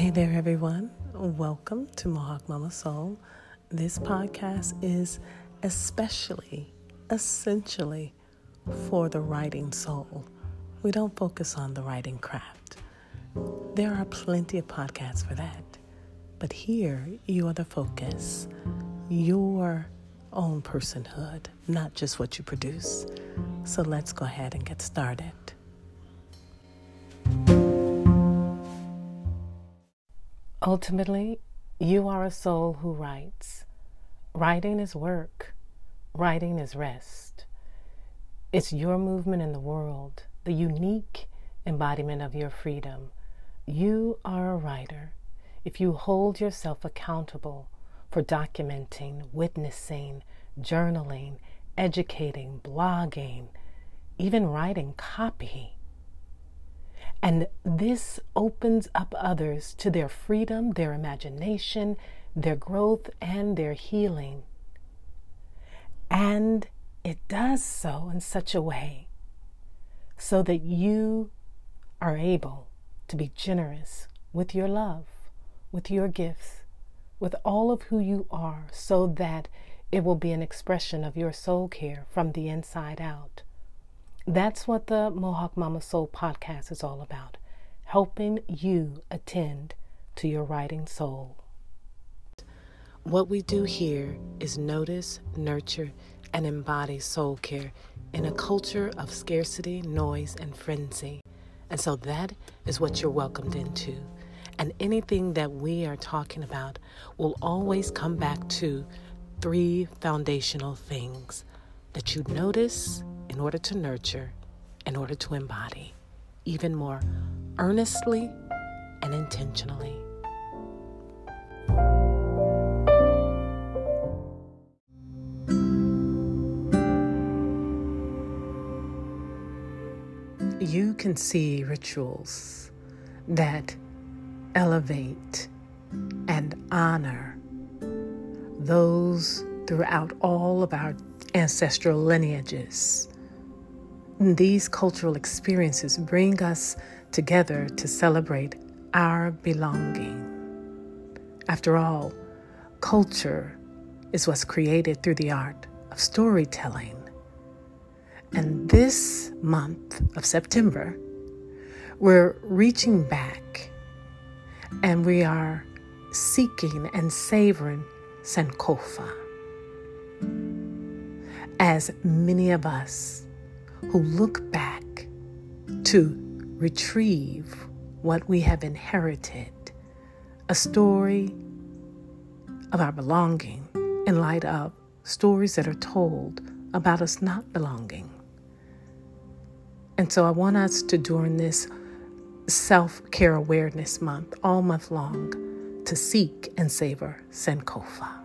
Hey there, everyone. Welcome to Mohawk Mama Soul. This podcast is especially, essentially for the writing soul. We don't focus on the writing craft. There are plenty of podcasts for that. But here, you are the focus, your own personhood, not just what you produce. So let's go ahead and get started. Ultimately, you are a soul who writes. Writing is work, writing is rest. It's your movement in the world, the unique embodiment of your freedom. You are a writer. If you hold yourself accountable for documenting, witnessing, journaling, educating, blogging, even writing copy, and this opens up others to their freedom, their imagination, their growth, and their healing. And it does so in such a way so that you are able to be generous with your love, with your gifts, with all of who you are, so that it will be an expression of your soul care from the inside out. That's what the Mohawk Mama Soul podcast is all about helping you attend to your writing soul. What we do here is notice, nurture, and embody soul care in a culture of scarcity, noise, and frenzy. And so that is what you're welcomed into. And anything that we are talking about will always come back to three foundational things that you notice, in order to nurture, in order to embody even more earnestly and intentionally. You can see rituals that elevate and honor those throughout all of our ancestral lineages. These cultural experiences bring us together to celebrate our belonging. After all, culture is what's created through the art of storytelling. And this month of September, we're reaching back and we are seeking and savoring Sankofa. As many of us who look back to retrieve what we have inherited a story of our belonging in light of stories that are told about us not belonging. And so I want us to, during this self care awareness month, all month long, to seek and savor Sankofa.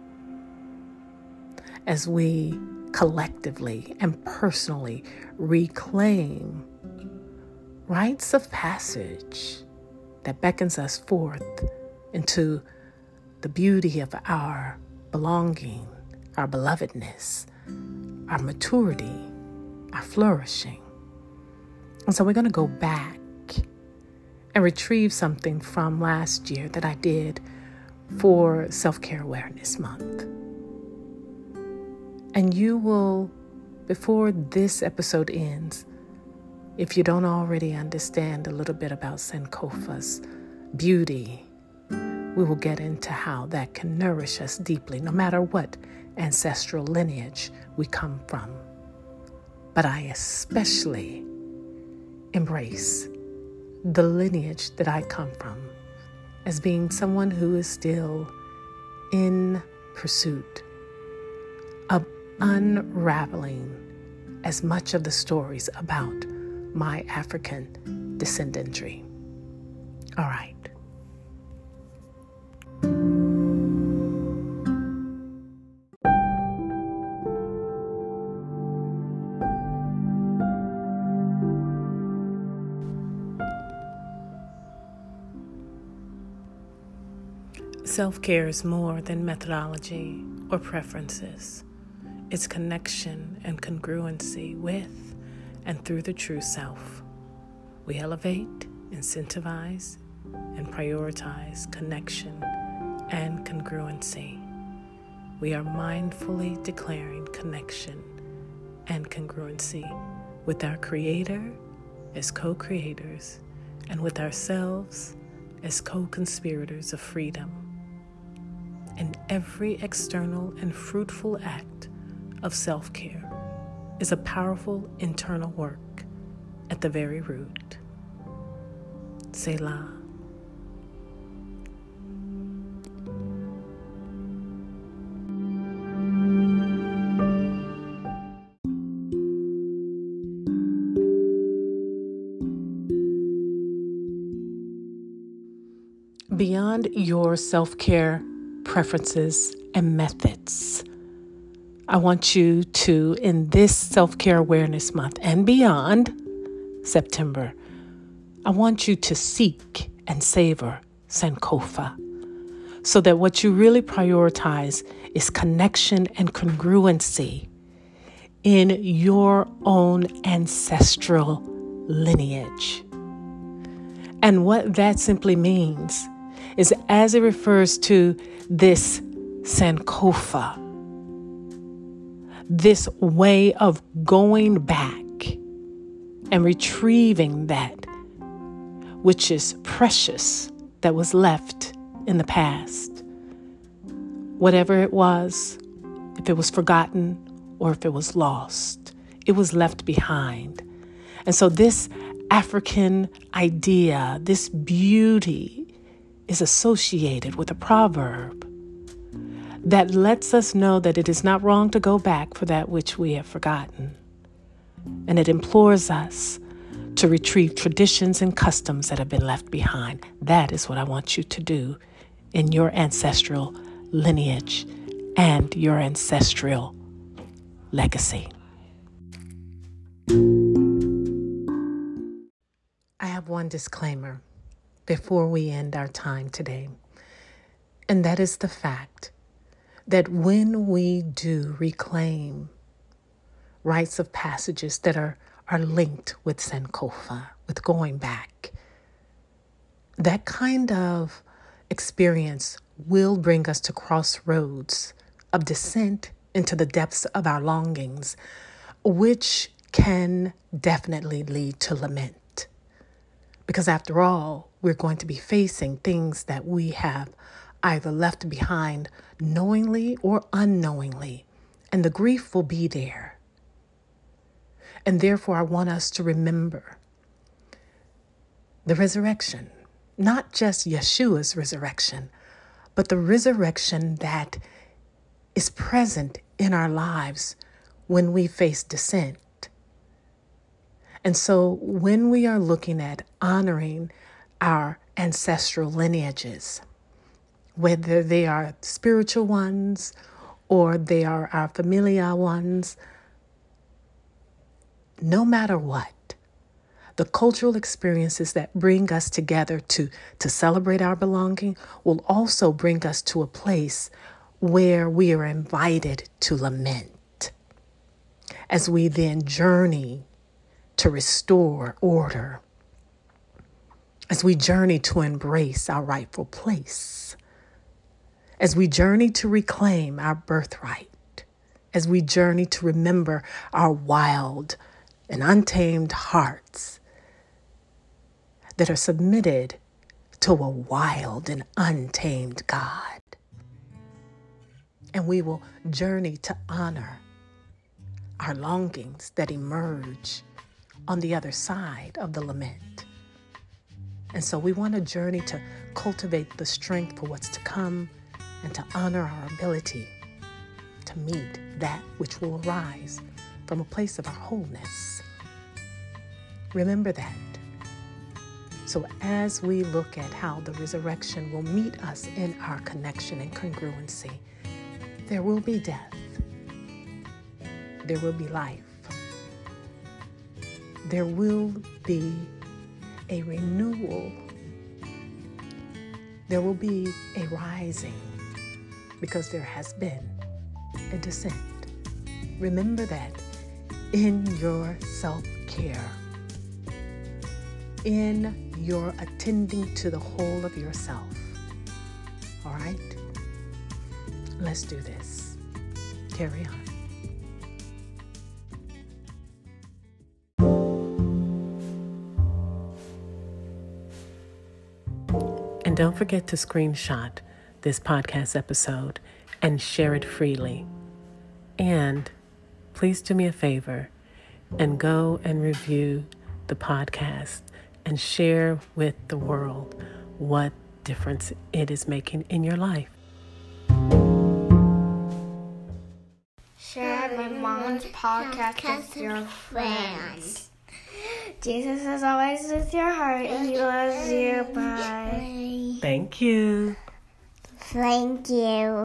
As we collectively and personally reclaim rites of passage that beckons us forth into the beauty of our belonging, our belovedness, our maturity, our flourishing. And so we're going to go back and retrieve something from last year that I did for Self Care Awareness Month. And you will, before this episode ends, if you don't already understand a little bit about Sankofa's beauty, we will get into how that can nourish us deeply, no matter what ancestral lineage we come from. But I especially embrace the lineage that I come from as being someone who is still in pursuit unraveling as much of the stories about my African descendantry. All right. Self care is more than methodology or preferences. It's connection and congruency with and through the true self. We elevate, incentivize, and prioritize connection and congruency. We are mindfully declaring connection and congruency with our Creator as co creators and with ourselves as co conspirators of freedom. In every external and fruitful act of self care is a powerful internal work at the very root. Selah. Beyond your self care preferences and methods, I want you to, in this Self Care Awareness Month and beyond September, I want you to seek and savor Sankofa so that what you really prioritize is connection and congruency in your own ancestral lineage. And what that simply means is as it refers to this Sankofa this way of going back and retrieving that which is precious that was left in the past. Whatever it was, if it was forgotten or if it was lost, it was left behind. And so, this African idea, this beauty, is associated with a proverb that lets us know that it is not wrong to go back for that which we have forgotten. And it implores us to retrieve traditions and customs that have been left behind. That is what I want you to do in your ancestral lineage and your ancestral legacy. I have one disclaimer before we end our time today, and that is the fact that when we do reclaim rites of passages that are, are linked with Sankofa, with going back, that kind of experience will bring us to crossroads of descent into the depths of our longings, which can definitely lead to lament. Because after all, we're going to be facing things that we have either left behind knowingly or unknowingly, and the grief will be there. And therefore, I want us to remember the resurrection, not just Yeshua's resurrection, but the resurrection that is present in our lives when we face descent. And so, when we are looking at honoring our ancestral lineages, whether they are spiritual ones or they are our familiar ones, no matter what, the cultural experiences that bring us together to, to celebrate our belonging will also bring us to a place where we are invited to lament as we then journey to restore order, as we journey to embrace our rightful place as we journey to reclaim our birthright, as we journey to remember our wild and untamed hearts that are submitted to a wild and untamed God. And we will journey to honor our longings that emerge on the other side of the lament. And so we want to journey to cultivate the strength for what's to come and to honor our ability to meet that which will arise from a place of our wholeness. Remember that. So, as we look at how the resurrection will meet us in our connection and congruency, there will be death, there will be life, there will be a renewal, there will be a rising because there has been a descent. Remember that in your self care, in you're attending to the whole of yourself. All right? Let's do this. Carry on. And don't forget to screenshot this podcast episode and share it freely. And please do me a favor and go and review the podcast and share with the world what difference it is making in your life. Share my mom's podcast with your friends. Jesus is always with your heart. And he loves you. Bye. Thank you. Thank you.